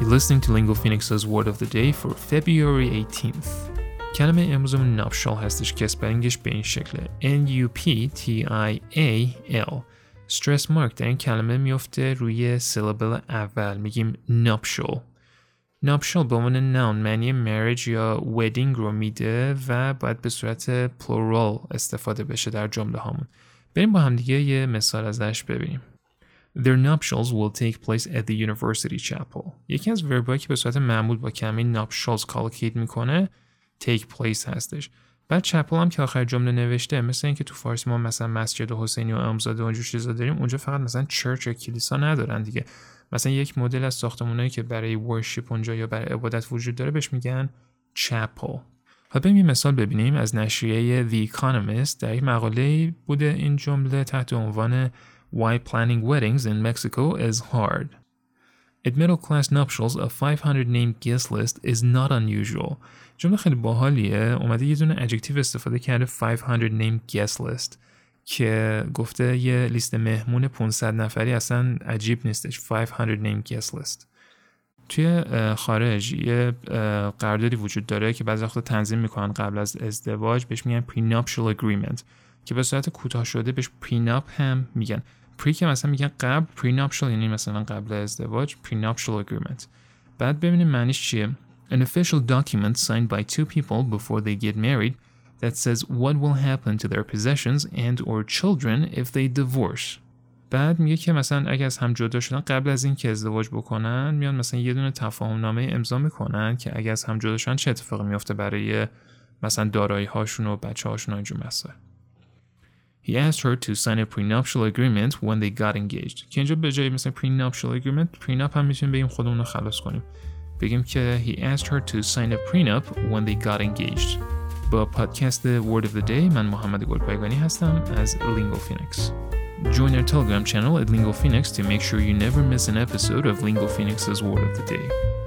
You're listening to Lingo Phoenix's Word of the Day for February 18th. کلمه امروزمون nuptial هستش که spelling ش به این شکله. N-U-P-T-I-A-L stress mark در این کلمه میفته روی syllable اول. میگیم nuptial nuptial به عنوان noun معنی marriage یا wedding رو میده و باید به صورت plural استفاده بشه در جمله هامون. بریم با همدیگه یه مثال ازش ببینیم. Their nuptials will take place at the university chapel. یکی از وربایی که به صورت معمول با کلمه nuptials کالکیت می‌کنه take place هستش. بعد چپل هم که آخر جمله نوشته مثل اینکه تو فارسی ما مثلا مسجد حسینی و امامزاده و اونجور چیزا داریم اونجا فقط مثلا چرچ یا کلیسا ندارن دیگه مثلا یک مدل از ساختمونایی که برای ورشیپ اونجا یا برای عبادت وجود داره بهش میگن چپل حالا بریم یه مثال ببینیم از نشریه The Economist در یک مقاله بوده این جمله تحت عنوان Why planning weddings in Mexico is hard. At middle class nuptials, a 500 name guest list is not unusual. جمله خیلی باحالیه اومده یه دونه ادجکتیو استفاده کرده 500 name guest list که گفته یه لیست مهمون 500 نفری اصلا عجیب نیستش 500 name guest list توی خارج یه قراردادی وجود داره که بعضی وقتا تنظیم می‌کنن قبل از ازدواج بهش میگن prenuptial agreement که به صورت کوتاه شده بهش prenup هم میگن pre که مثلا میگن قبل prenuptial یعنی مثلا قبل ازدواج prenuptial agreement. بعد ببینیم معنیش چیه. An official document signed by two people before they get married that says what will happen to their possessions and or children if they divorce. بعد میگه که مثلا اگه از هم جدا شدن قبل از اینکه ازدواج بکنن میان مثلا یه دونه تفاهم نامه امضا می‌کنن که اگه از هم جدا شدن چه اتفاقی میفته برای مثلا دارایی هاشون و بچه هاشون و اینجور He asked her to sign a prenuptial agreement when they got engaged. که اینجا به جای مثلا prenuptial agreement prenup هم میتونیم بگیم خودمون رو خلاص کنیم. بگیم که he asked her to sign a prenup when they got engaged. با پادکست Word of the Day من محمد گلپایگانی هستم از Lingo Phoenix. Join our Telegram channel at Lingo Phoenix to make sure you never miss an episode of Lingo Phoenix's Word of the Day.